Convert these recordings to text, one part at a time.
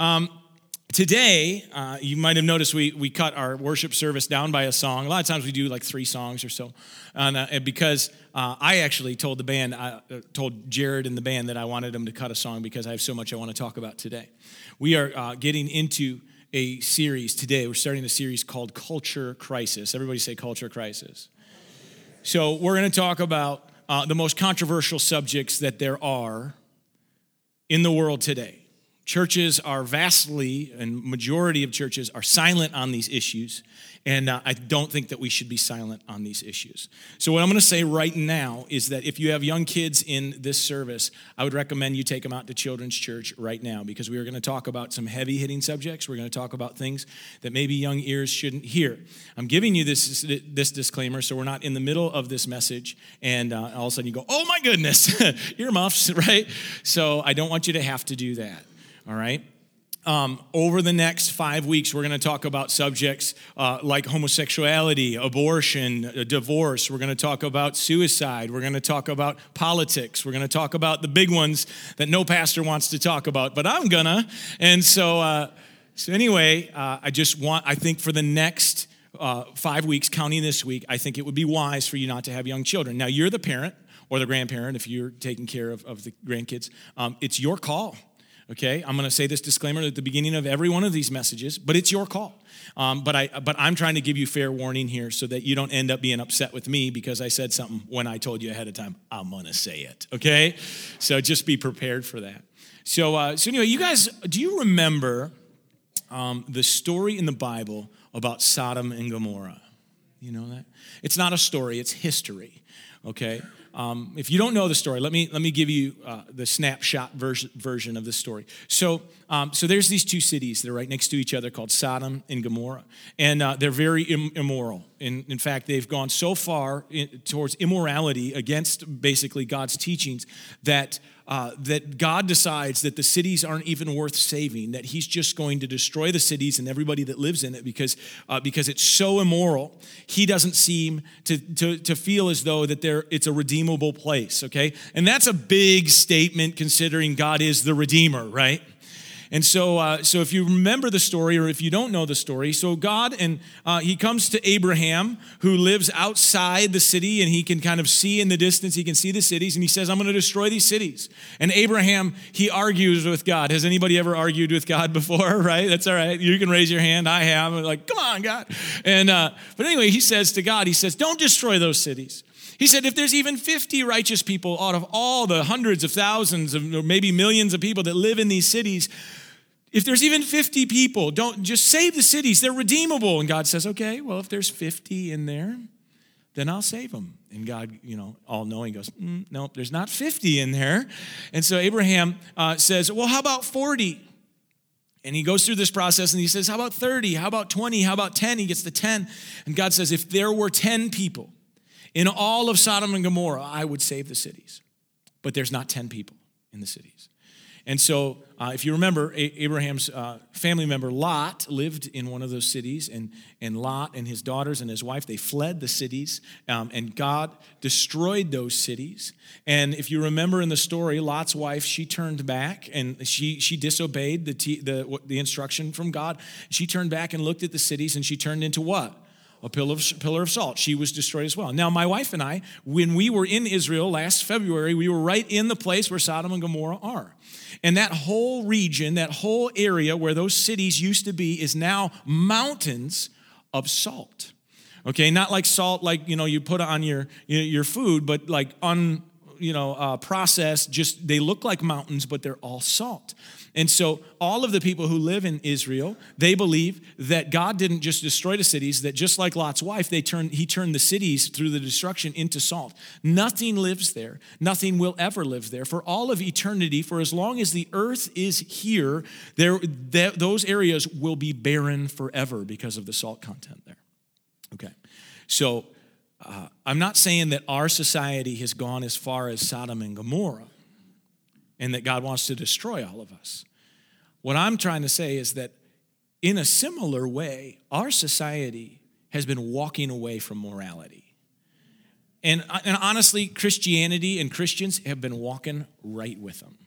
Um, today, uh, you might have noticed we, we cut our worship service down by a song. A lot of times we do like three songs or so. And, uh, because uh, I actually told the band, I uh, told Jared and the band that I wanted them to cut a song because I have so much I want to talk about today. We are uh, getting into a series today. We're starting a series called Culture Crisis. Everybody say Culture Crisis. So we're going to talk about uh, the most controversial subjects that there are in the world today. Churches are vastly, and majority of churches are silent on these issues, and uh, I don't think that we should be silent on these issues. So, what I'm going to say right now is that if you have young kids in this service, I would recommend you take them out to Children's Church right now because we are going to talk about some heavy hitting subjects. We're going to talk about things that maybe young ears shouldn't hear. I'm giving you this, this disclaimer so we're not in the middle of this message and uh, all of a sudden you go, oh my goodness, earmuffs, right? So, I don't want you to have to do that all right? Um, over the next five weeks, we're going to talk about subjects uh, like homosexuality, abortion, uh, divorce. We're going to talk about suicide. We're going to talk about politics. We're going to talk about the big ones that no pastor wants to talk about, but I'm gonna. And so, uh, so anyway, uh, I just want, I think for the next uh, five weeks, counting this week, I think it would be wise for you not to have young children. Now, you're the parent or the grandparent if you're taking care of, of the grandkids. Um, it's your call okay i'm going to say this disclaimer at the beginning of every one of these messages but it's your call. Um, but i but i'm trying to give you fair warning here so that you don't end up being upset with me because i said something when i told you ahead of time. I'm going to say it okay? So just be prepared for that. So uh, so anyway you guys do you remember um, the story in the bible about sodom and gomorrah? You know that? It's not a story it's history okay um, if you don't know the story, let me let me give you uh, the snapshot version version of the story. So, um, so there's these two cities that are right next to each other called Sodom and Gomorrah, and uh, they're very Im- immoral. In, in fact, they've gone so far in, towards immorality against basically God's teachings that uh, that God decides that the cities aren't even worth saving, that He's just going to destroy the cities and everybody that lives in it because, uh, because it's so immoral. He doesn't seem to, to, to feel as though that there, it's a redeemable place, okay? And that's a big statement considering God is the Redeemer, right? And so, uh, so if you remember the story, or if you don't know the story, so God and uh, he comes to Abraham, who lives outside the city, and he can kind of see in the distance. He can see the cities, and he says, "I'm going to destroy these cities." And Abraham he argues with God. Has anybody ever argued with God before? Right? That's all right. You can raise your hand. I have. I'm like, come on, God. And uh, but anyway, he says to God, he says, "Don't destroy those cities." He said, if there's even 50 righteous people out of all the hundreds of thousands of maybe millions of people that live in these cities, if there's even 50 people, don't just save the cities. They're redeemable. And God says, okay, well, if there's 50 in there, then I'll save them. And God, you know, all knowing goes, mm, nope, there's not 50 in there. And so Abraham uh, says, well, how about 40? And he goes through this process and he says, how about 30? How about 20? How about 10? He gets to 10. And God says, if there were 10 people in all of Sodom and Gomorrah, I would save the cities. But there's not 10 people in the cities. And so, uh, if you remember, A- Abraham's uh, family member Lot lived in one of those cities, and, and Lot and his daughters and his wife, they fled the cities, um, and God destroyed those cities. And if you remember in the story, Lot's wife, she turned back and she, she disobeyed the, t- the, the instruction from God. She turned back and looked at the cities, and she turned into what? A pillar of, pillar of salt. She was destroyed as well. Now, my wife and I, when we were in Israel last February, we were right in the place where Sodom and Gomorrah are. And that whole region, that whole area where those cities used to be, is now mountains of salt. Okay, not like salt like you know you put on your your food, but like un you know uh, processed. Just they look like mountains, but they're all salt. And so, all of the people who live in Israel, they believe that God didn't just destroy the cities, that just like Lot's wife, they turned, he turned the cities through the destruction into salt. Nothing lives there. Nothing will ever live there. For all of eternity, for as long as the earth is here, there, th- those areas will be barren forever because of the salt content there. Okay. So, uh, I'm not saying that our society has gone as far as Sodom and Gomorrah and that God wants to destroy all of us. What I'm trying to say is that in a similar way, our society has been walking away from morality. And, and honestly, Christianity and Christians have been walking right with them.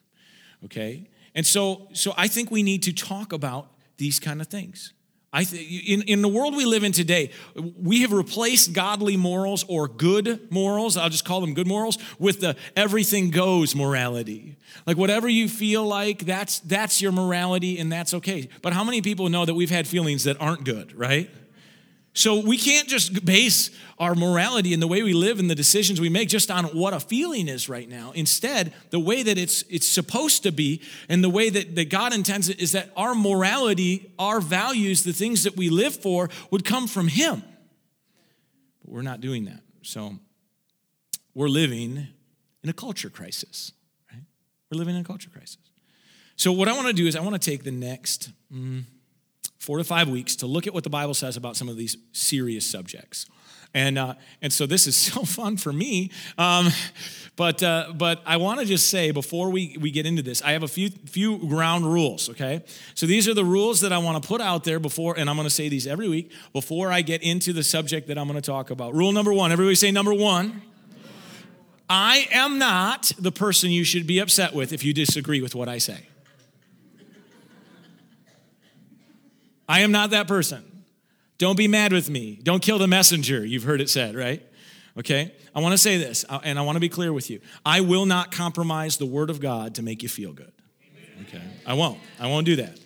Okay? and so, so I think we need to talk about these kind of things. I th- in, in the world we live in today, we have replaced godly morals or good morals, I'll just call them good morals, with the everything goes morality. Like whatever you feel like, that's, that's your morality and that's okay. But how many people know that we've had feelings that aren't good, right? So we can't just base our morality and the way we live and the decisions we make just on what a feeling is right now. Instead, the way that it's it's supposed to be and the way that, that God intends it is that our morality, our values, the things that we live for would come from Him. But we're not doing that. So we're living in a culture crisis, right? We're living in a culture crisis. So what I want to do is I want to take the next. Mm, four to five weeks to look at what the Bible says about some of these serious subjects. And, uh, and so this is so fun for me. Um, but, uh, but I want to just say before we, we get into this, I have a few, few ground rules, okay? So these are the rules that I want to put out there before, and I'm going to say these every week before I get into the subject that I'm going to talk about. Rule number one everybody say number one. I am not the person you should be upset with if you disagree with what I say. I am not that person. Don't be mad with me. Don't kill the messenger. You've heard it said, right? Okay? I want to say this, uh, and I want to be clear with you. I will not compromise the word of God to make you feel good. Okay? I won't. I won't do that.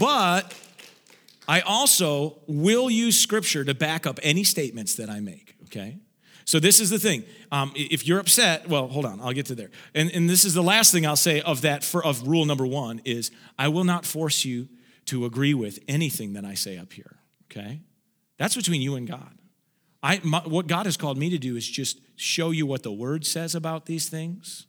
But I also will use scripture to back up any statements that I make. Okay? So this is the thing. Um, if you're upset, well, hold on, I'll get to there. And, and this is the last thing I'll say of that for, of rule number one is I will not force you to agree with anything that I say up here, okay? That's between you and God. I, my, what God has called me to do is just show you what the Word says about these things.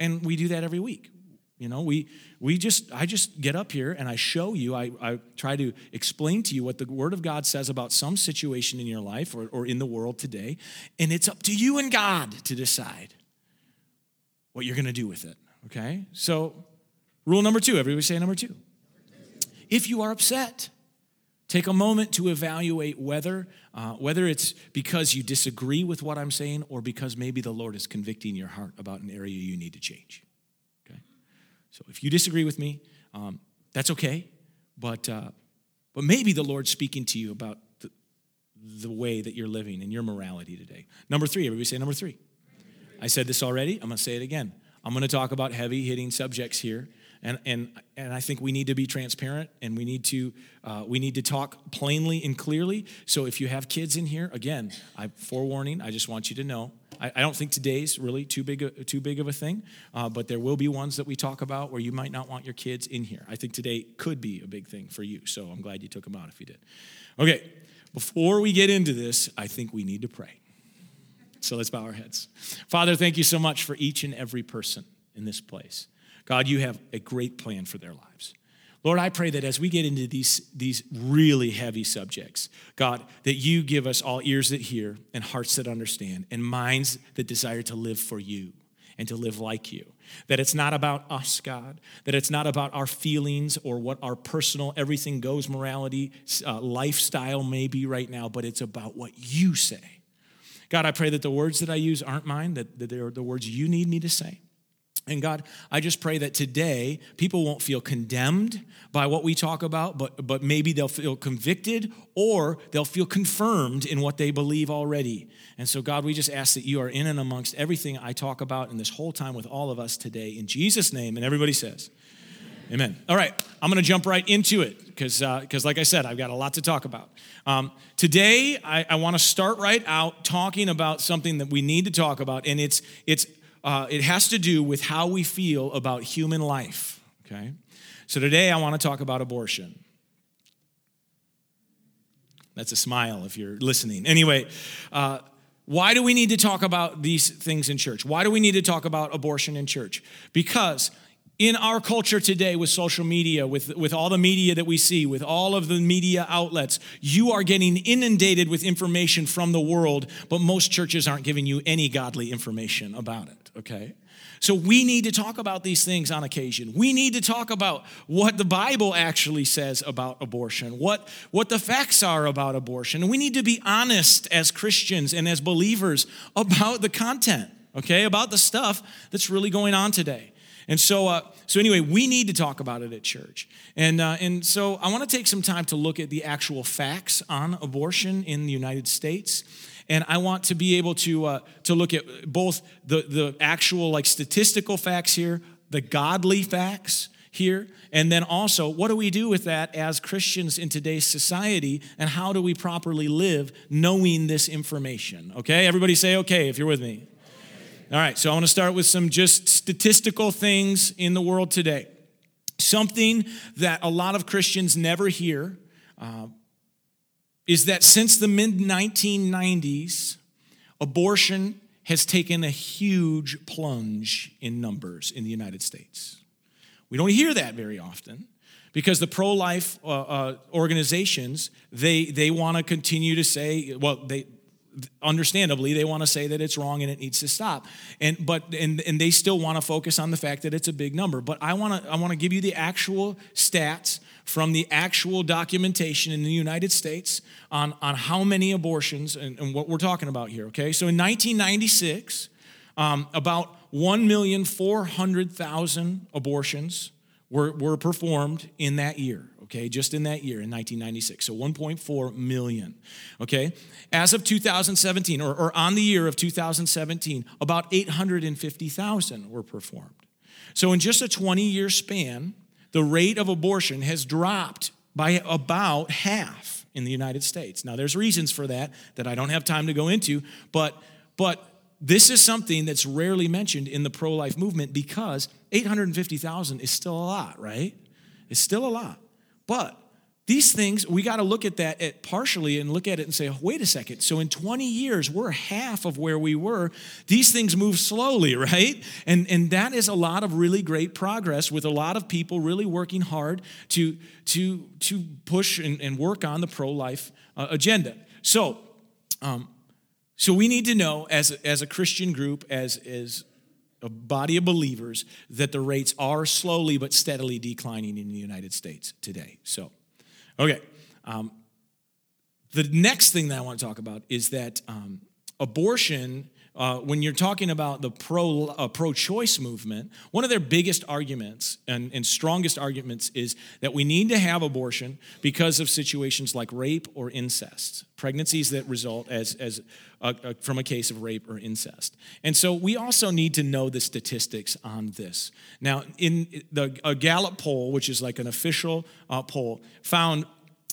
And we do that every week. You know, we, we just, I just get up here and I show you, I, I try to explain to you what the Word of God says about some situation in your life or, or in the world today. And it's up to you and God to decide what you're going to do with it, okay? So, rule number two, everybody say number two. If you are upset, take a moment to evaluate whether, uh, whether it's because you disagree with what I'm saying or because maybe the Lord is convicting your heart about an area you need to change. Okay? So if you disagree with me, um, that's okay, but, uh, but maybe the Lord's speaking to you about the, the way that you're living and your morality today. Number three, everybody say number three. I said this already, I'm gonna say it again. I'm gonna talk about heavy hitting subjects here and, and, and I think we need to be transparent and we need to, uh, we need to talk plainly and clearly. So if you have kids in here, again, I forewarning, I just want you to know. I, I don't think today's really too big, a, too big of a thing, uh, but there will be ones that we talk about where you might not want your kids in here. I think today could be a big thing for you. So I'm glad you took them out if you did. Okay, before we get into this, I think we need to pray. So let's bow our heads. Father, thank you so much for each and every person in this place. God, you have a great plan for their lives. Lord, I pray that as we get into these, these really heavy subjects, God, that you give us all ears that hear and hearts that understand and minds that desire to live for you and to live like you. That it's not about us, God. That it's not about our feelings or what our personal everything goes morality uh, lifestyle may be right now, but it's about what you say. God, I pray that the words that I use aren't mine, that, that they're the words you need me to say. And God, I just pray that today people won't feel condemned by what we talk about, but, but maybe they'll feel convicted or they'll feel confirmed in what they believe already. And so, God, we just ask that you are in and amongst everything I talk about in this whole time with all of us today. In Jesus' name. And everybody says, Amen. Amen. All right, I'm going to jump right into it because, uh, like I said, I've got a lot to talk about. Um, today, I, I want to start right out talking about something that we need to talk about, and it's it's uh, it has to do with how we feel about human life, okay? So today I want to talk about abortion. That's a smile if you're listening. Anyway, uh, why do we need to talk about these things in church? Why do we need to talk about abortion in church? Because in our culture today with social media, with, with all the media that we see, with all of the media outlets, you are getting inundated with information from the world, but most churches aren't giving you any godly information about it, okay? So we need to talk about these things on occasion. We need to talk about what the Bible actually says about abortion, what, what the facts are about abortion. We need to be honest as Christians and as believers about the content, okay, about the stuff that's really going on today. And so, uh, so anyway, we need to talk about it at church. And, uh, and so I want to take some time to look at the actual facts on abortion in the United States. And I want to be able to, uh, to look at both the, the actual like statistical facts here, the godly facts here, and then also what do we do with that as Christians in today's society, and how do we properly live knowing this information? Okay, everybody say okay if you're with me. All right, so I want to start with some just statistical things in the world today. Something that a lot of Christians never hear uh, is that since the mid 1990s, abortion has taken a huge plunge in numbers in the United States. We don't hear that very often because the pro-life uh, uh, organizations they they want to continue to say well they understandably they want to say that it's wrong and it needs to stop and but and, and they still want to focus on the fact that it's a big number but i want to i want to give you the actual stats from the actual documentation in the united states on on how many abortions and, and what we're talking about here okay so in 1996 um, about 1,400,000 abortions were, were performed in that year okay, just in that year in 1996. So 1.4 million, okay? As of 2017, or, or on the year of 2017, about 850,000 were performed. So in just a 20 year span, the rate of abortion has dropped by about half in the United States. Now, there's reasons for that that I don't have time to go into, but, but this is something that's rarely mentioned in the pro life movement because 850,000 is still a lot, right? It's still a lot. But these things, we got to look at that at partially and look at it and say, wait a second. So in 20 years, we're half of where we were. These things move slowly, right? And, and that is a lot of really great progress with a lot of people really working hard to, to, to push and, and work on the pro life uh, agenda. So, um, so we need to know as, as a Christian group, as, as a body of believers that the rates are slowly but steadily declining in the United States today. So, okay. Um, the next thing that I want to talk about is that um, abortion uh, when you're talking about the pro, uh, pro-choice movement, one of their biggest arguments and, and strongest arguments is that we need to have abortion because of situations like rape or incest, pregnancies that result as, as a, a, from a case of rape or incest. And so we also need to know the statistics on this. Now, in the a Gallup poll, which is like an official uh, poll, found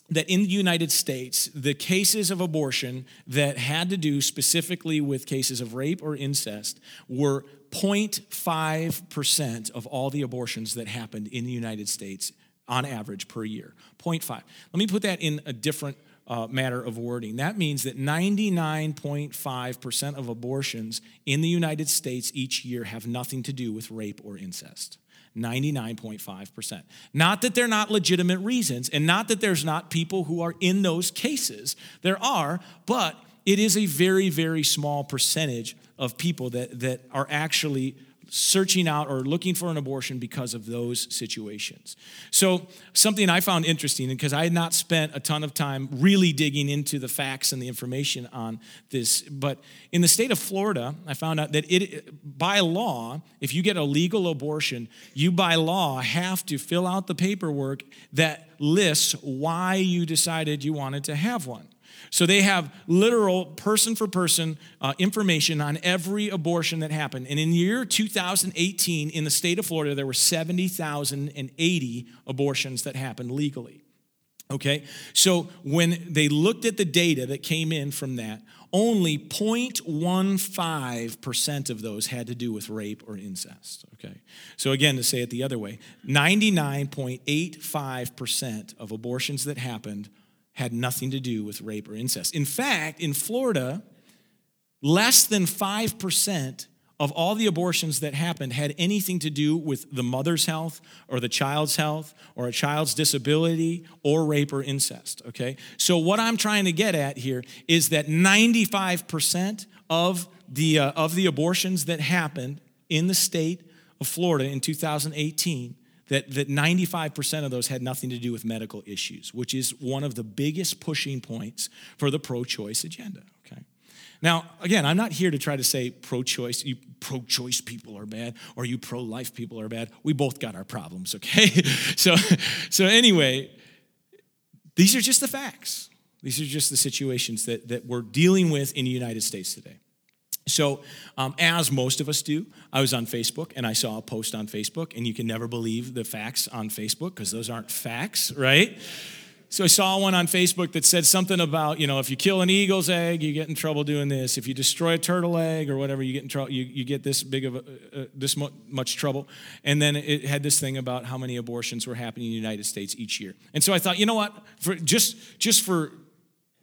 that in the United States, the cases of abortion that had to do specifically with cases of rape or incest were 0.5% of all the abortions that happened in the United States on average per year. 0.5. Let me put that in a different uh, matter of wording. That means that 99.5% of abortions in the United States each year have nothing to do with rape or incest. 99.5%. Not that they're not legitimate reasons, and not that there's not people who are in those cases. There are, but it is a very, very small percentage of people that, that are actually searching out or looking for an abortion because of those situations. So, something I found interesting, because I had not spent a ton of time really digging into the facts and the information on this, but in the state of Florida, I found out that it, by law, if you get a legal abortion, you by law have to fill out the paperwork that lists why you decided you wanted to have one. So they have literal person for person uh, information on every abortion that happened. And in the year 2018, in the state of Florida, there were 70,080 abortions that happened legally. Okay? So when they looked at the data that came in from that, only 0.15% of those had to do with rape or incest. Okay? So again, to say it the other way, 99.85% of abortions that happened had nothing to do with rape or incest. In fact, in Florida, less than 5% of all the abortions that happened had anything to do with the mother's health or the child's health or a child's disability or rape or incest, okay? So, what I'm trying to get at here is that 95% of the, uh, of the abortions that happened in the state of Florida in 2018 that, that 95% of those had nothing to do with medical issues, which is one of the biggest pushing points for the pro choice agenda. Okay? Now, again, I'm not here to try to say pro choice, you pro choice people are bad or you pro life people are bad. We both got our problems, okay? so, so, anyway, these are just the facts. These are just the situations that, that we're dealing with in the United States today. So, um, as most of us do, I was on Facebook and I saw a post on Facebook, and you can never believe the facts on Facebook because those aren't facts, right? So I saw one on Facebook that said something about, you know, if you kill an eagle's egg, you get in trouble doing this. If you destroy a turtle egg or whatever, you get in trouble. You, you get this big of a, uh, this much trouble. And then it had this thing about how many abortions were happening in the United States each year. And so I thought, you know what? For just just for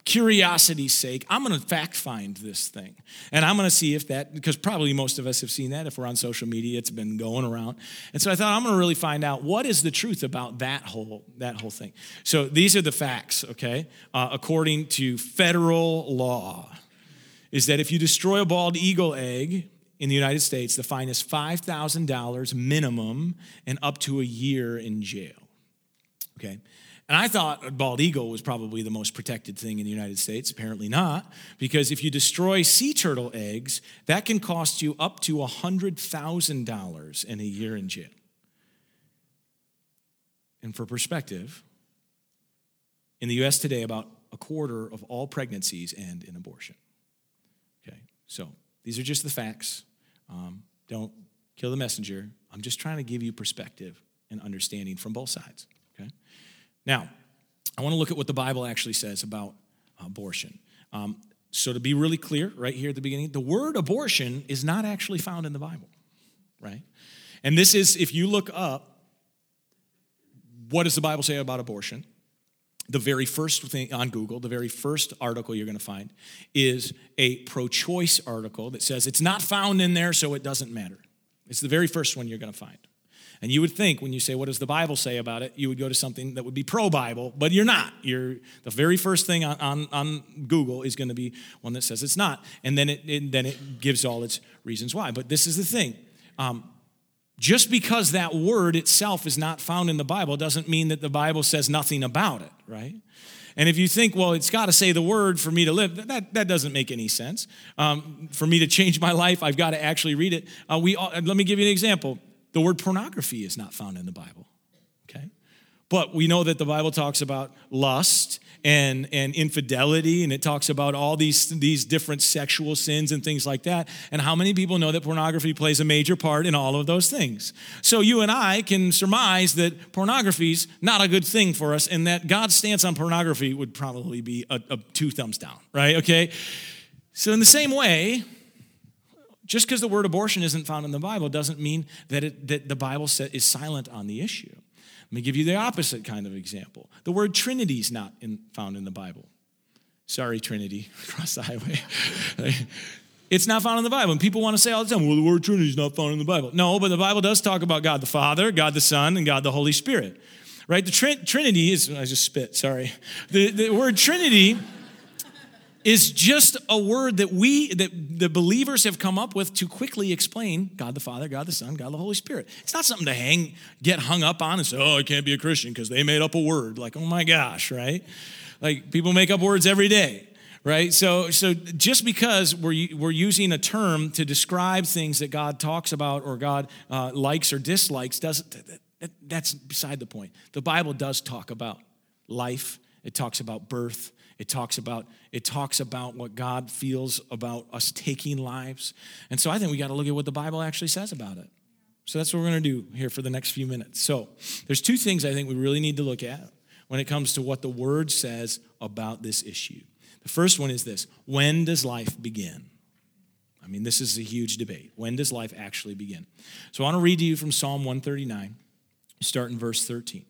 curiosity's sake, I'm going to fact find this thing. And I'm going to see if that, because probably most of us have seen that. If we're on social media, it's been going around. And so I thought I'm going to really find out what is the truth about that whole, that whole thing. So these are the facts, okay? Uh, according to federal law, is that if you destroy a bald eagle egg, in the United States, the fine is $5,000 minimum and up to a year in jail. Okay? And I thought a bald eagle was probably the most protected thing in the United States. Apparently not, because if you destroy sea turtle eggs, that can cost you up to $100,000 in a year in jail. And for perspective, in the US today, about a quarter of all pregnancies end in abortion. Okay, so these are just the facts. Um, don't kill the messenger. I'm just trying to give you perspective and understanding from both sides. Now, I want to look at what the Bible actually says about abortion. Um, so, to be really clear, right here at the beginning, the word abortion is not actually found in the Bible, right? And this is, if you look up, what does the Bible say about abortion? The very first thing on Google, the very first article you're going to find is a pro choice article that says it's not found in there, so it doesn't matter. It's the very first one you're going to find. And you would think when you say, What does the Bible say about it? you would go to something that would be pro Bible, but you're not. You're, the very first thing on, on, on Google is going to be one that says it's not. And then it, it, then it gives all its reasons why. But this is the thing. Um, just because that word itself is not found in the Bible doesn't mean that the Bible says nothing about it, right? And if you think, well, it's got to say the word for me to live, that, that doesn't make any sense. Um, for me to change my life, I've got to actually read it. Uh, we all, let me give you an example. The word pornography is not found in the Bible, okay? But we know that the Bible talks about lust and, and infidelity, and it talks about all these, these different sexual sins and things like that. And how many people know that pornography plays a major part in all of those things? So you and I can surmise that pornography is not a good thing for us, and that God's stance on pornography would probably be a, a two thumbs down, right? Okay? So, in the same way, just because the word abortion isn't found in the Bible doesn't mean that, it, that the Bible is silent on the issue. Let me give you the opposite kind of example. The word Trinity is not in, found in the Bible. Sorry, Trinity, across the highway. it's not found in the Bible. And people want to say all the time, well, the word Trinity is not found in the Bible. No, but the Bible does talk about God the Father, God the Son, and God the Holy Spirit. Right? The tr- Trinity is, I just spit, sorry. The, the word Trinity is just a word that we that the believers have come up with to quickly explain God the Father, God the Son, God the Holy Spirit. It's not something to hang get hung up on and say, "Oh, I can't be a Christian because they made up a word." Like, "Oh my gosh," right? Like people make up words every day, right? So so just because we're we're using a term to describe things that God talks about or God uh, likes or dislikes doesn't that, that's beside the point. The Bible does talk about life. It talks about birth. It talks about it talks about what God feels about us taking lives. And so I think we got to look at what the Bible actually says about it. So that's what we're going to do here for the next few minutes. So, there's two things I think we really need to look at when it comes to what the word says about this issue. The first one is this when does life begin? I mean, this is a huge debate. When does life actually begin? So I want to read to you from Psalm 139, start in verse 13.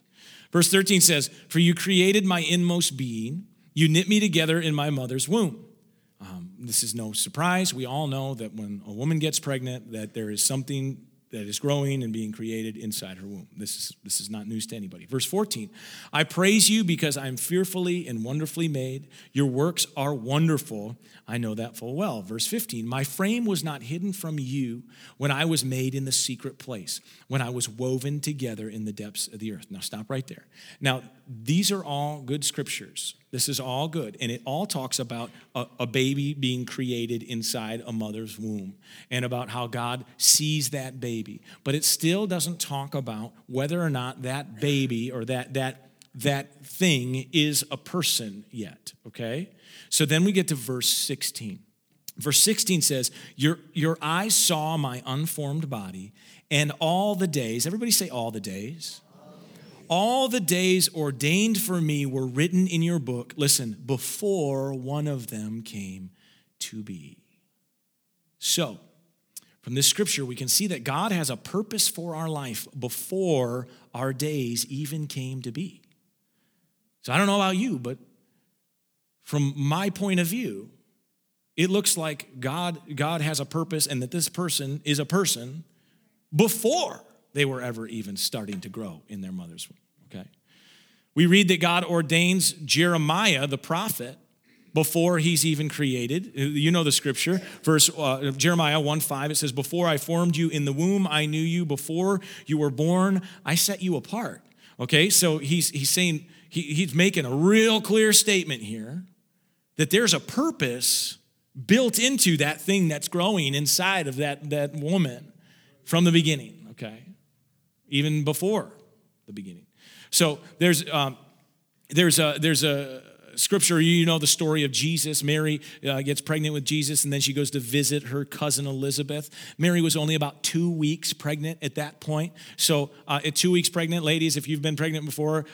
Verse 13 says, For you created my inmost being. You knit me together in my mother's womb. Um, this is no surprise. We all know that when a woman gets pregnant, that there is something that is growing and being created inside her womb. This is, this is not news to anybody. Verse 14 I praise you because I'm fearfully and wonderfully made. Your works are wonderful. I know that full well. Verse 15 My frame was not hidden from you when I was made in the secret place, when I was woven together in the depths of the earth. Now, stop right there. Now, these are all good scriptures This is all good. And it all talks about a, a, baby being created inside a mother's womb and about how God sees that baby. But it still doesn't talk about whether or not that baby or that, that, that thing is a person yet, okay? So then we get to verse 16. Verse 16 says, Your, your eyes saw my unformed body, and all the days, everybody say all the days all the days ordained for me were written in your book, listen, before one of them came to be. So, from this scripture, we can see that God has a purpose for our life before our days even came to be. So, I don't know about you, but from my point of view, it looks like God, God has a purpose and that this person is a person before they were ever even starting to grow in their mother's womb. We read that God ordains Jeremiah, the prophet, before he's even created. You know the scripture, verse uh, Jeremiah 1 5, it says, Before I formed you in the womb, I knew you. Before you were born, I set you apart. Okay, so he's, he's saying, he, he's making a real clear statement here that there's a purpose built into that thing that's growing inside of that, that woman from the beginning, okay? Even before the beginning. So there's, um, there's, a, there's a scripture, you know the story of Jesus. Mary uh, gets pregnant with Jesus, and then she goes to visit her cousin Elizabeth. Mary was only about two weeks pregnant at that point. So uh, at two weeks pregnant, ladies, if you've been pregnant before,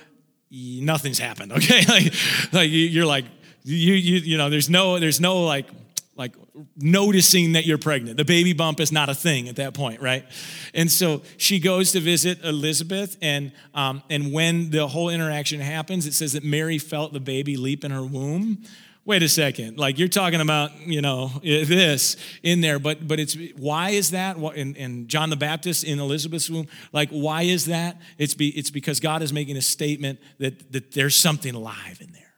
nothing's happened, okay? like, like you're like, you, you, you know, there's no, there's no like, like noticing that you're pregnant. The baby bump is not a thing at that point, right? And so she goes to visit Elizabeth, and um, and when the whole interaction happens, it says that Mary felt the baby leap in her womb. Wait a second, like you're talking about, you know, this in there, but but it's why is that? And, and John the Baptist in Elizabeth's womb, like why is that? It's be it's because God is making a statement that that there's something alive in there,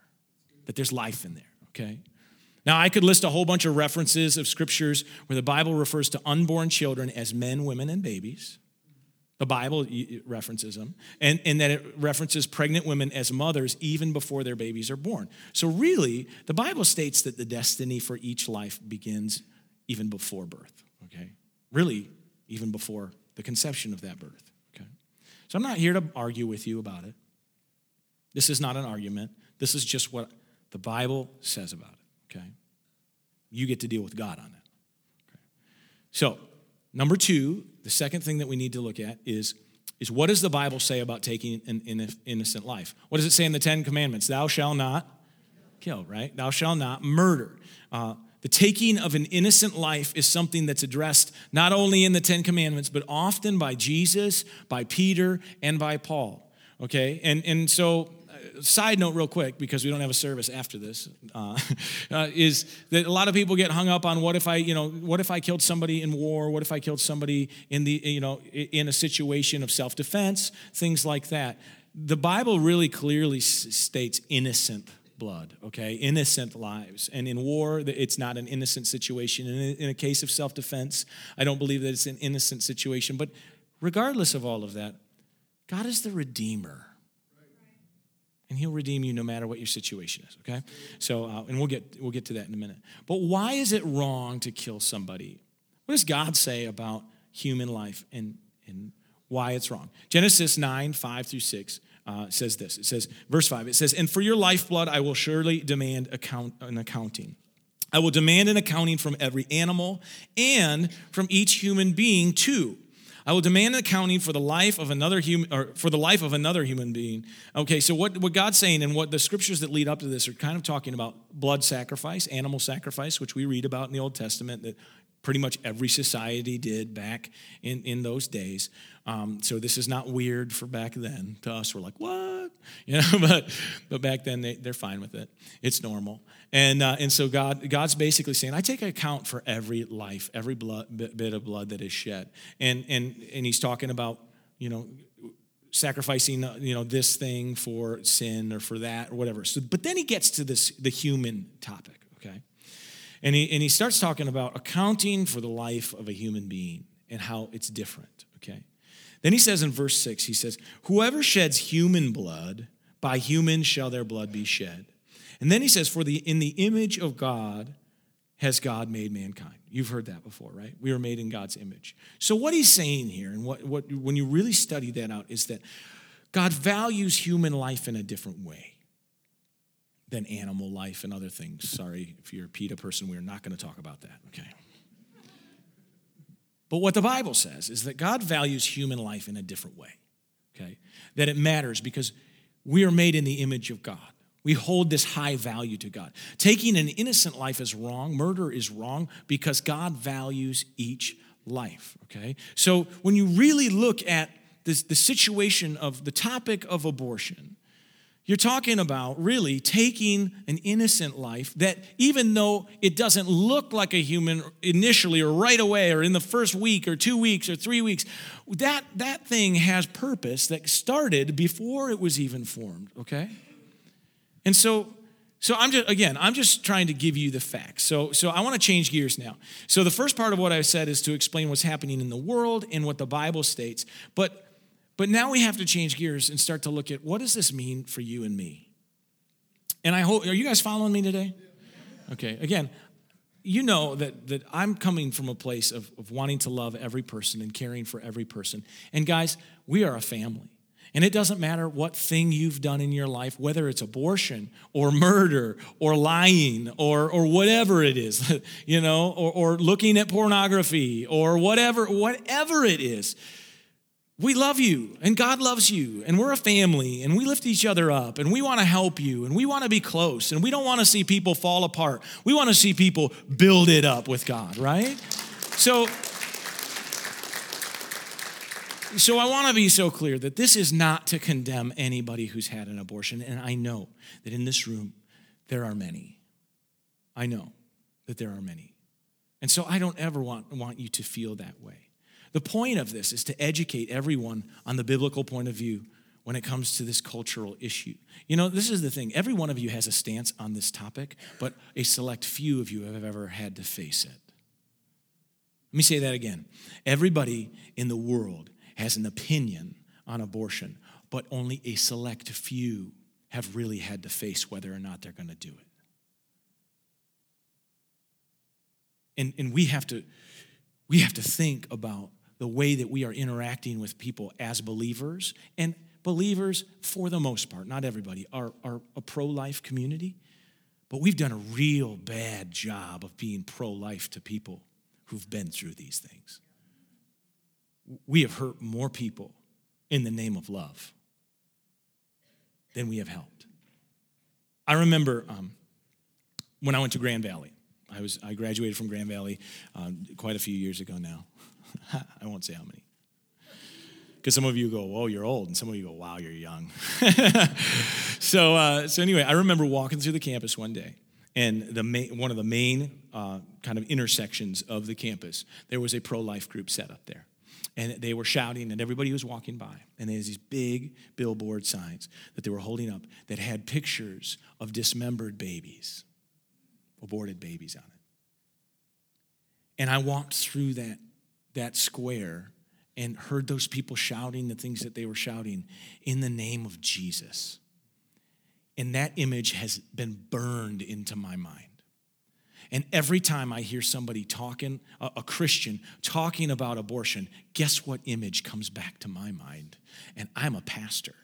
that there's life in there. Okay. Now, I could list a whole bunch of references of scriptures where the Bible refers to unborn children as men, women, and babies. The Bible references them, and, and that it references pregnant women as mothers even before their babies are born. So, really, the Bible states that the destiny for each life begins even before birth, okay? Really, even before the conception of that birth, okay? So, I'm not here to argue with you about it. This is not an argument. This is just what the Bible says about it? You get to deal with God on that. Okay. So, number two, the second thing that we need to look at is, is what does the Bible say about taking an innocent life? What does it say in the Ten Commandments? Thou shalt not kill, right? Thou shalt not murder. Uh, the taking of an innocent life is something that's addressed not only in the Ten Commandments, but often by Jesus, by Peter, and by Paul. Okay? And, and so side note, real quick, because we don't have a service after this, uh, uh, is that a lot of people get hung up on what if I, you know, what if I killed somebody in war? What if I killed somebody in the, you know, in a situation of self-defense? Things like that. The Bible really clearly states innocent blood, okay? Innocent lives. And in war, it's not an innocent situation. in a case of self defense, I don't believe that it's an innocent situation. But regardless of all of that, God is the Redeemer and he'll redeem you no matter what your situation is okay? So uh, and we'll get we'll get to that in a minute. But why is it wrong to kill somebody? What does god say about human life and and why it's wrong? Genesis 9 5 through 6 uh, says this. It says verse 5 it says and for your lifeblood i will surely demand account an accounting. I will demand an accounting from every animal and from each human being too I will demand an accounting for the life of another human or for the life of another human being. Okay, so what, what God's saying and what the scriptures that lead up to this are kind of talking about blood sacrifice, animal sacrifice, which we read about in the Old Testament that pretty much every society did back in, in those days. Um, so this is not weird for back then. To us, we're like, what? You know, but but back then they, they're fine with it. It's normal. And uh, and so God God's basically saying, I take account for every life, every blood, bit of blood that is shed. And and and he's talking about you know sacrificing uh, you know this thing for sin or for that or whatever. So but then he gets to this the human topic. Okay. And he, and he starts talking about accounting for the life of a human being and how it's different, okay? Then he says in verse 6, he says, Whoever sheds human blood, by human shall their blood be shed. And then he says, For the in the image of God has God made mankind. You've heard that before, right? We were made in God's image. So what he's saying here, and what, what when you really study that out, is that God values human life in a different way than animal life and other things. Sorry, if you're a PETA person, we're not going to talk about that, okay? But what the Bible says is that God values human life in a different way, okay? That it matters because we are made in the image of God. We hold this high value to God. Taking an innocent life is wrong, murder is wrong because God values each life, okay? So when you really look at this, the situation of the topic of abortion, you're talking about really taking an innocent life that, even though it doesn't look like a human initially or right away or in the first week or two weeks or three weeks, that, that thing has purpose that started before it was even formed, okay? And so, so I'm just again, I'm just trying to give you the facts. So, so I want to change gears now. So the first part of what I said is to explain what's happening in the world and what the Bible states. But but now we have to change gears and start to look at what does this mean for you and me? And I hope, are you guys following me today? Okay, again, you know that, that I'm coming from a place of, of wanting to love every person and caring for every person. And guys, we are a family. And it doesn't matter what thing you've done in your life, whether it's abortion or murder or lying or, or whatever it is, you know, or, or looking at pornography or whatever, whatever it is we love you and God loves you and we're a family and we lift each other up and we want to help you and we want to be close and we don't want to see people fall apart. We want to see people build it up with God, right? So so I want to be so clear that this is not to condemn anybody who's had an abortion and I know that in this room there are many. I know that there are many. And so I don't ever want, want you to feel that way. The point of this is to educate everyone on the biblical point of view when it comes to this cultural issue. You know, this is the thing every one of you has a stance on this topic, but a select few of you have ever had to face it. Let me say that again. Everybody in the world has an opinion on abortion, but only a select few have really had to face whether or not they're going to do it. And, and we have to we have to think about the way that we are interacting with people as believers. And believers for the most part not everybody are, are a pro-life community but we've done a real bad job of being pro-life to people who've been through these things. We have hurt more people in the name of love than we have helped. I remember um, when i went to grand valley I was I graduated from grand valley um, quite a few years ago now I won't say how many. Because some of you go, "Oh, you're old," and some of you go, "Wow, you're young." so, uh, so anyway, I remember walking through the campus one day, and the one of the main uh, kind of intersections of the campus, there was a pro-life group set up there, and they were shouting, and everybody was walking by, and there's these big billboard signs that they were holding up that had pictures of dismembered babies, aborted babies on it. And I walked through that that square and heard those people shouting the things that they were shouting in the name of Jesus. And that image has been burned into my mind. And every time I hear somebody talking, a, Christian talking about abortion, guess what image comes back to my mind? And I'm a pastor.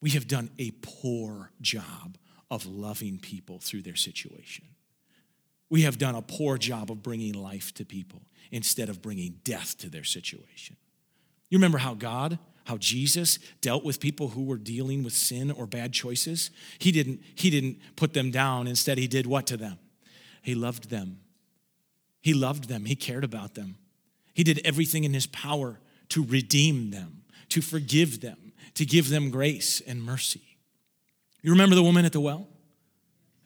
We have done a poor job of loving people through their situation. We have done a poor job of bringing life to people instead of bringing death to their situation. You remember how God, how Jesus dealt with people who were dealing with sin or bad choices? He didn't, he didn't put them down. Instead, he did what to them? He loved them. He loved them. He cared about them. He did everything in his power to redeem them, to forgive them, to give them grace and mercy. You remember the woman at the well?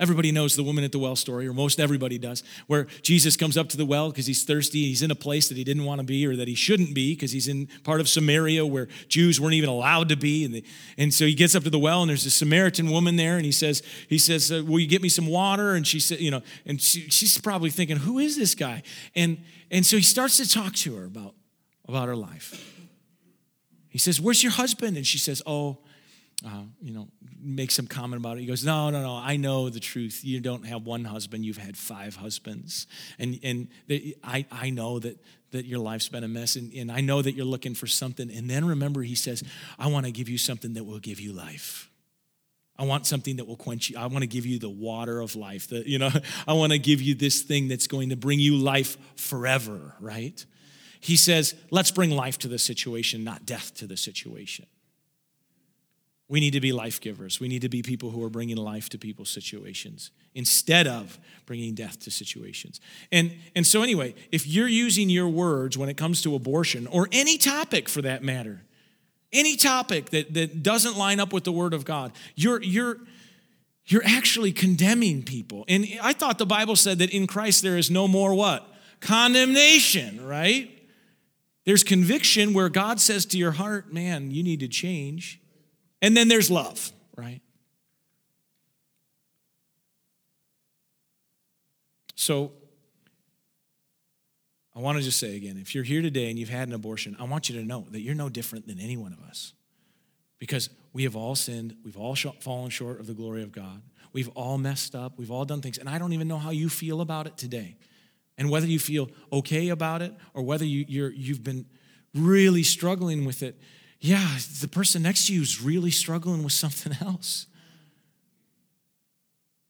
Everybody knows the woman at the well story, or most everybody does, where Jesus comes up to the well because he's thirsty. He's in a place that he didn't want to be or that he shouldn't be because he's in part of Samaria where Jews weren't even allowed to be. And, and so he gets up to the well, and there's a Samaritan woman there, and he says, he says, uh, "Will you get me some water?" And she said, "You know," and she, she's probably thinking, "Who is this guy?" And and so he starts to talk to her about about her life. He says, "Where's your husband?" And she says, "Oh." uh, you know, make some comment about it. He goes, No, no, no, I know the truth. You don't have one husband, you've had five husbands. And, and I, I know that, that your life's been a mess, and, and I know that you're looking for something. And then remember, he says, I want to give you something that will give you life. I want something that will quench you. I want to give you the water of life. The, you know, I want to give you this thing that's going to bring you life forever, right? He says, let's bring life to the situation, not death to the situation. We need to be life givers. We need to be people who are bringing life to people's situations instead of bringing death to situations. And, and so, anyway, if you're using your words when it comes to abortion or any topic for that matter, any topic that, that doesn't line up with the Word of God, you're, you're, you're actually condemning people. And I thought the Bible said that in Christ there is no more what? Condemnation, right? There's conviction where God says to your heart, man, you need to change. And then there's love, right? So I want to just say again if you're here today and you've had an abortion, I want you to know that you're no different than any one of us. Because we have all sinned, we've all fallen short of the glory of God, we've all messed up, we've all done things, and I don't even know how you feel about it today. And whether you feel okay about it or whether you, you're, you've been really struggling with it, yeah, the person next to you is really struggling with something else.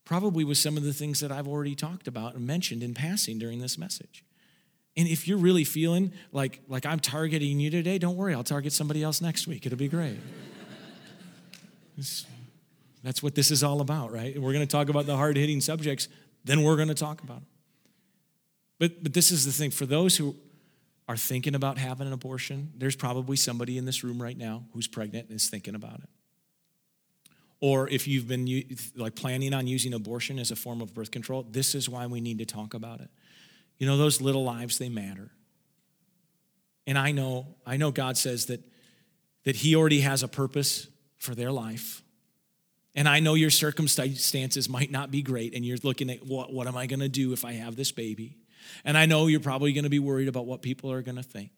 Probably with some of the things that I've already talked about and mentioned in passing during this message. And if you're really feeling like, like I'm targeting you today, don't worry, I'll target somebody else next week. It'll be great. that's what this is all about, right? We're going to talk about the hard hitting subjects, then we're going to talk about them. But, but this is the thing for those who are thinking about having an abortion, there's probably somebody in this room right now who's pregnant and is thinking about it. Or if you've been like planning on using abortion as a form of birth control, this is why we need to talk about it. You know, those little lives, they matter. And I know, I know God says that, that He already has a purpose for their life. And I know your circumstances might not be great, and you're looking at what, what am I going to do if I have this baby? And I know you're probably going to be worried about what people are going to think.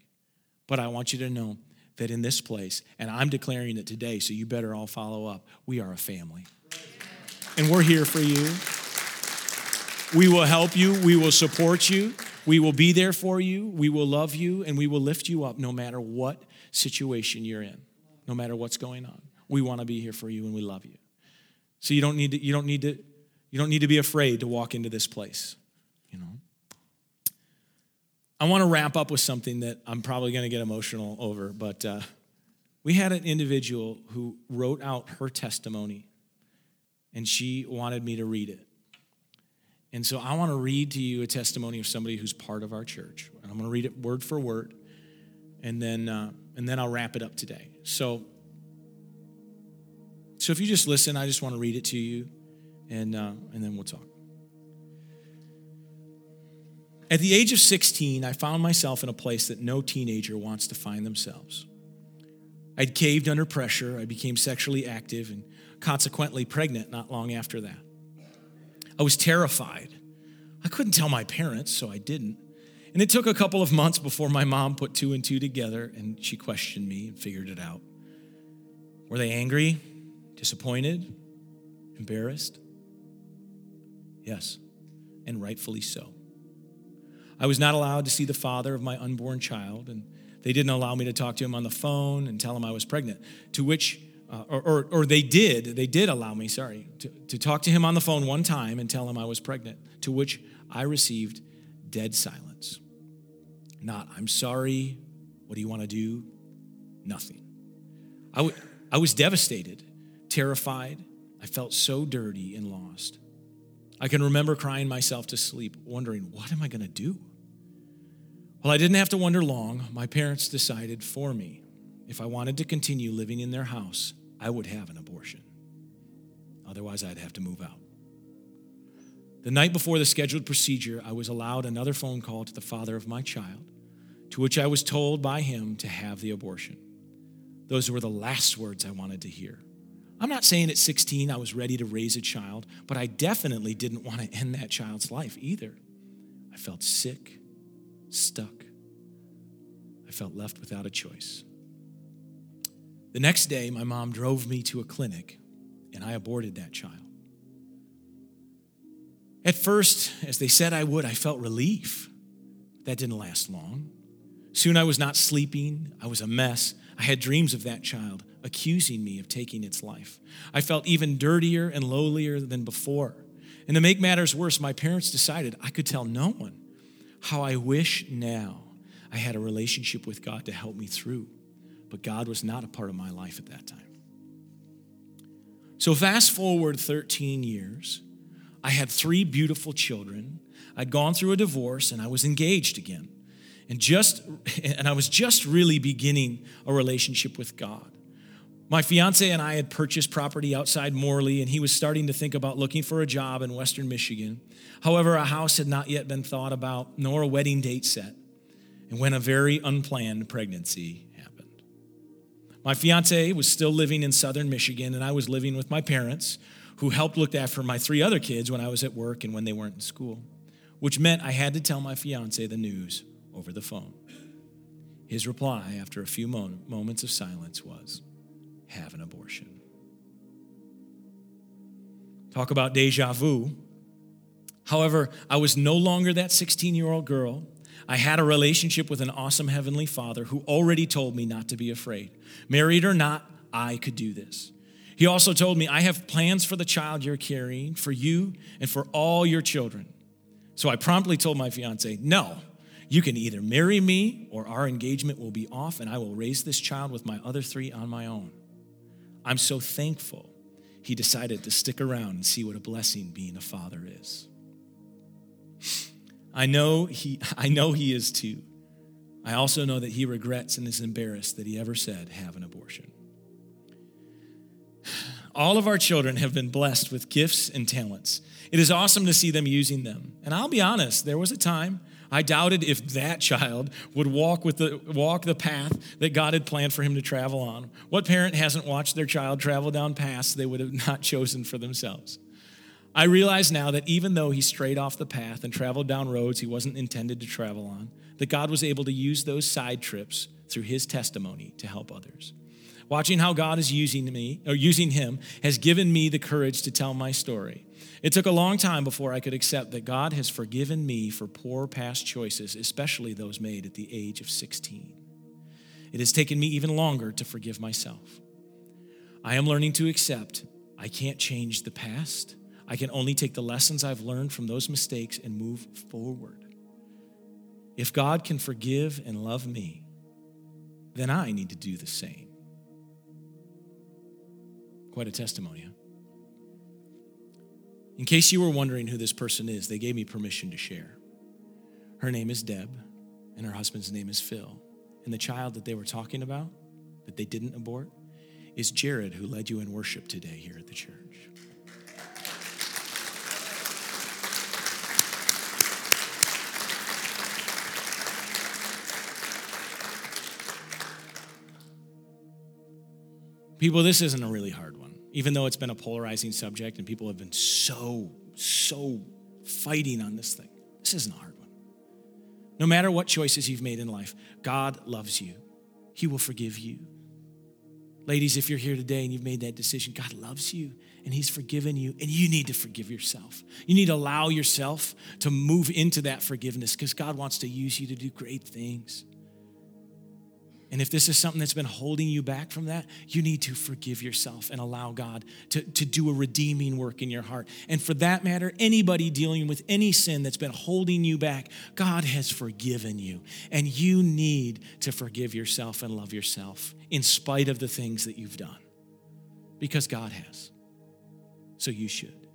But I want you to know that in this place, and I'm declaring it today, so you better all follow up, we are a family. And we're here for you. We will help you, we will support you, we will be there for you, we will love you, and we will lift you up no matter what situation you're in, no matter what's going on. We want to be here for you and we love you. So you don't need to, you don't need to, you don't need to be afraid to walk into this place, you know. I want to wrap up with something that I'm probably going to get emotional over, but uh, we had an individual who wrote out her testimony, and she wanted me to read it. And so I want to read to you a testimony of somebody who's part of our church. And I'm going to read it word for word, and then uh, and then I'll wrap it up today. So, so if you just listen, I just want to read it to you, and uh, and then we'll talk. At the age of 16, I found myself in a place that no teenager wants to find themselves. I'd caved under pressure, I became sexually active, and consequently pregnant not long after that. I was terrified. I couldn't tell my parents, so I didn't. And it took a couple of months before my mom put two and two together and she questioned me and figured it out. Were they angry, disappointed, embarrassed? Yes, and rightfully so. I was not allowed to see the father of my unborn child, and they didn't allow me to talk to him on the phone and tell him I was pregnant. To which, uh, or, or, or, they did, they did allow me, sorry, to, to talk to him on the phone one time and tell him I was pregnant. To which I received dead silence. Not, I'm sorry, what do you want to do? Nothing. I, w- I was devastated, terrified. I felt so dirty and lost. I can remember crying myself to sleep, wondering, what am I going to do? Well, I didn't have to wonder long. My parents decided for me if I wanted to continue living in their house, I would have an abortion. Otherwise, I'd have to move out. The night before the scheduled procedure, I was allowed another phone call to the father of my child, to which I was told by him to have the abortion. Those were the last words I wanted to hear. I'm not saying at 16 I was ready to raise a child, but I definitely didn't want to end that child's life either. I felt sick stuck. I felt left without a choice. The next day, my mom drove me to a clinic and I aborted that child. At first, as they said I would, I felt relief. That didn't last long. Soon I was not sleeping, I was a mess. I had dreams of that child accusing me of taking its life. I felt even dirtier and lowlier than before. And to make matters worse, my parents decided I could tell no one how I wish now I had a relationship with God to help me through. But God was not a part of my life at that time. So, fast forward 13 years, I had three beautiful children. I'd gone through a divorce and I was engaged again. And just and I was just really beginning a relationship with God. My fiance and I had purchased property outside Morley, and he was starting to think about looking for a job in Western Michigan. However, a house had not yet been thought about, nor a wedding date set. And when a very unplanned pregnancy happened. My fiance was still living in southern Michigan, and I was living with my parents, who helped look after my three other kids when I was at work and when they weren't in school, which meant I had to tell my fiance the news over the phone. His reply, after a few moments of silence, was, have an abortion. Talk about deja vu. However, I was no longer that 16 year old girl. I had a relationship with an awesome Heavenly Father who already told me not to be afraid. Married or not, I could do this. He also told me, I have plans for the child you're carrying, for you, and for all your children. So I promptly told my fiance, No, you can either marry me or our engagement will be off, and I will raise this child with my other three on my own. I'm so thankful he decided to stick around and see what a blessing being a father is. I know he, I know he is too. I also know that he regrets and is embarrassed that he ever said, have an abortion. All of our children have been blessed with gifts and talents. It is awesome to see them using them. And I'll be honest, there was a time I doubted if that child would walk with the walk the path that God had planned for him to travel on. What parent hasn't watched their child travel down paths they would have not chosen for themselves? I realize now that even though he strayed off the path and traveled down roads he wasn't intended to travel on, that God was able to use those side trips through his testimony to help others. Watching how God is using me or using him has given me the courage to tell my story. It took a long time before I could accept that God has forgiven me for poor past choices, especially those made at the age of 16. It has taken me even longer to forgive myself. I am learning to accept I can't change the past. I can only take the lessons I've learned from those mistakes and move forward. If God can forgive and love me, then I need to do the same. Quite a testimony, huh? In case you were wondering who this person is, they gave me permission to share. Her name is Deb, and her husband's name is Phil. And the child that they were talking about, that they didn't abort, is Jared, who led you in worship today here at the church. People, this isn't a really hard one even though it's been a polarizing subject and people have been so, so fighting on this thing. This isn't a hard one. No matter what choices you've made in life, God loves you. He will forgive you. Ladies, if you're here today and you've made that decision, God loves you and He's forgiven you, and you need to forgive yourself. You need to allow yourself to move into that forgiveness because God wants to use you to do great things. And if this is something that's been holding you back from that, you need to forgive yourself and allow God to, to do a redeeming work in your heart. And for that matter, anybody dealing with any sin that's been holding you back, God has forgiven you. And you need to forgive yourself and love yourself in spite of the things that you've done because God has. So you should.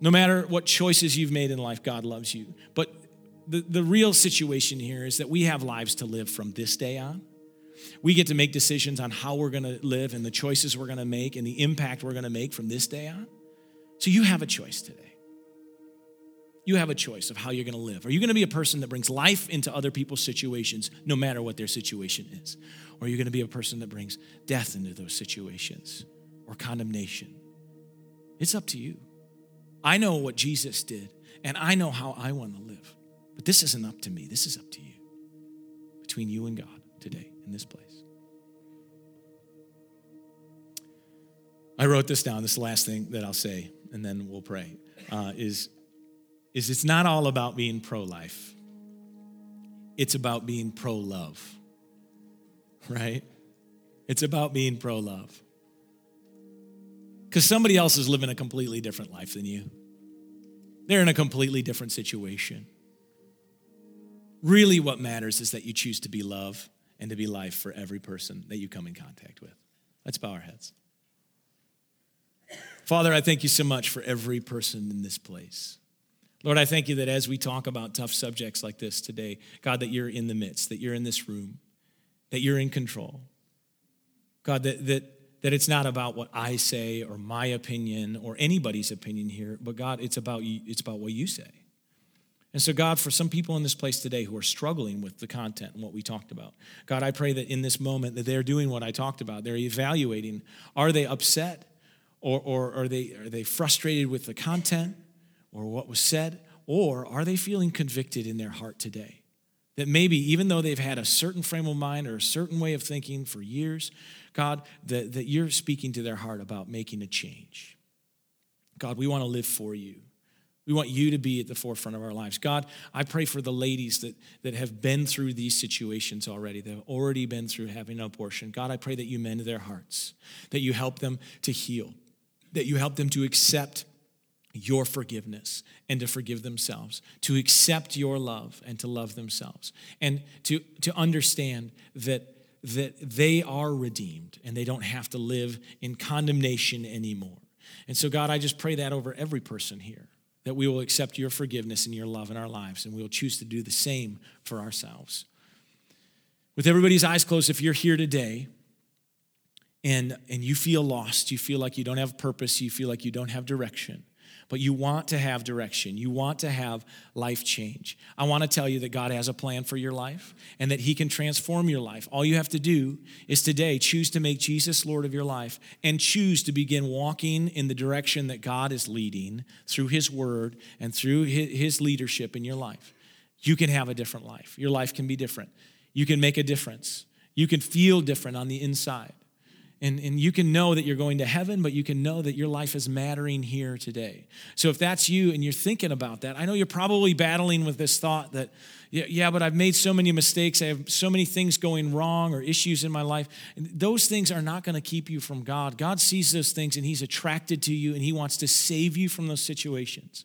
No matter what choices you've made in life, God loves you. But the, the real situation here is that we have lives to live from this day on. We get to make decisions on how we're going to live and the choices we're going to make and the impact we're going to make from this day on. So you have a choice today. You have a choice of how you're going to live. Are you going to be a person that brings life into other people's situations, no matter what their situation is? Or are you going to be a person that brings death into those situations or condemnation? It's up to you. I know what Jesus did, and I know how I want to live. But this isn't up to me. This is up to you, between you and God today in this place. I wrote this down. This is the last thing that I'll say, and then we'll pray. Uh, is is it's not all about being pro-life. It's about being pro-love. Right? It's about being pro-love. Because somebody else is living a completely different life than you. They're in a completely different situation. Really, what matters is that you choose to be love and to be life for every person that you come in contact with. Let's bow our heads. Father, I thank you so much for every person in this place. Lord, I thank you that as we talk about tough subjects like this today, God, that you're in the midst, that you're in this room, that you're in control. God, that, that, that it's not about what I say or my opinion or anybody's opinion here, but God, it's about, you, it's about what you say. And so, God, for some people in this place today who are struggling with the content and what we talked about, God, I pray that in this moment that they're doing what I talked about. They're evaluating, are they upset or, or are, they, are they frustrated with the content or what was said? Or are they feeling convicted in their heart today? That maybe even though they've had a certain frame of mind or a certain way of thinking for years, God, that, that you're speaking to their heart about making a change. God, we want to live for you. We want you to be at the forefront of our lives. God, I pray for the ladies that, that have been through these situations already, that have already been through having an abortion. God, I pray that you mend their hearts, that you help them to heal, that you help them to accept your forgiveness and to forgive themselves, to accept your love and to love themselves, and to, to understand that, that they are redeemed and they don't have to live in condemnation anymore. And so, God, I just pray that over every person here, that we will accept your forgiveness and your love in our lives, and we will choose to do the same for ourselves. With everybody's eyes closed, if you're here today, and, and you feel lost, you feel like you don't have purpose, you feel like you don't have direction, but you want to have direction. You want to have life change. I want to tell you that God has a plan for your life and that He can transform your life. All you have to do is today choose to make Jesus Lord of your life and choose to begin walking in the direction that God is leading through His Word and through His leadership in your life. You can have a different life. Your life can be different. You can make a difference. You can feel different on the inside. And, and you can know that you're going to heaven, but you can know that your life is mattering here today. So if that's you and you're thinking about that, I know you're probably battling with this thought that, yeah, yeah but I've made so many mistakes. I have so many things going wrong or issues in my life. And those things are not going to keep you from God. God sees those things and He's attracted to you and He wants to save you from those situations.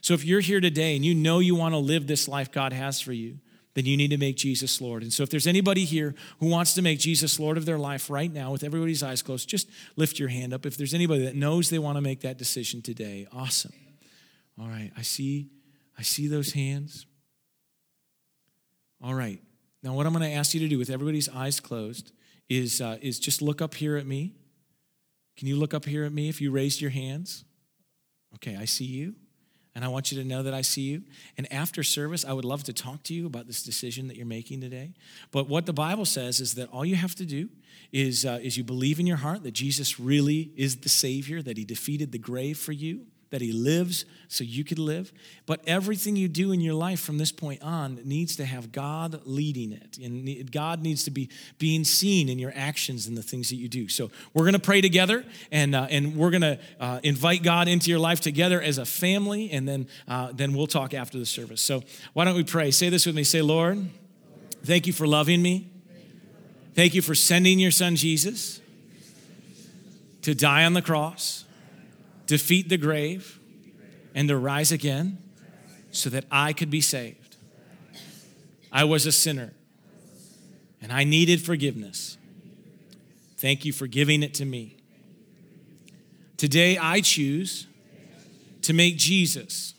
So if you're here today and you know you want to live this life God has for you, then you need to make Jesus Lord. And so, if there's anybody here who wants to make Jesus Lord of their life right now, with everybody's eyes closed, just lift your hand up. If there's anybody that knows they want to make that decision today, awesome. All right, I see, I see those hands. All right, now what I'm going to ask you to do with everybody's eyes closed is uh, is just look up here at me. Can you look up here at me if you raised your hands? Okay, I see you and I want you to know that I see you. And after service, I would love to talk to you about this decision that you're making today. But what the Bible says is that all you have to do is, uh, is you believe in your heart that Jesus really is the Savior, that He defeated the grave for you, that He lives so you could live. But everything you do in your life from this point on needs to have God leading it. And God needs to be being seen in your actions and the things that you do. So we're going to pray together and, uh, and we're going to uh, invite God into your life together as a family. And then, uh, then we'll talk after the service. So why don't we pray? Say this with me. Say, Lord, thank you for loving me. Thank you for sending your son Jesus to die on the cross defeat the grave, and to rise again so that I could be saved. I was a sinner and I needed forgiveness. Thank you for giving it to me. Today I choose to make Jesus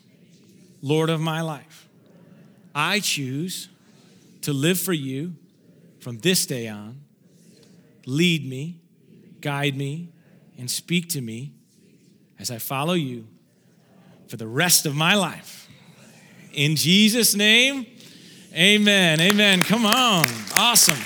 Lord of my life. I choose to live for you from this day on. Lead me, guide me, and speak to me as I follow you for the rest of my life. In Jesus' name, amen. Amen. Come on. Awesome.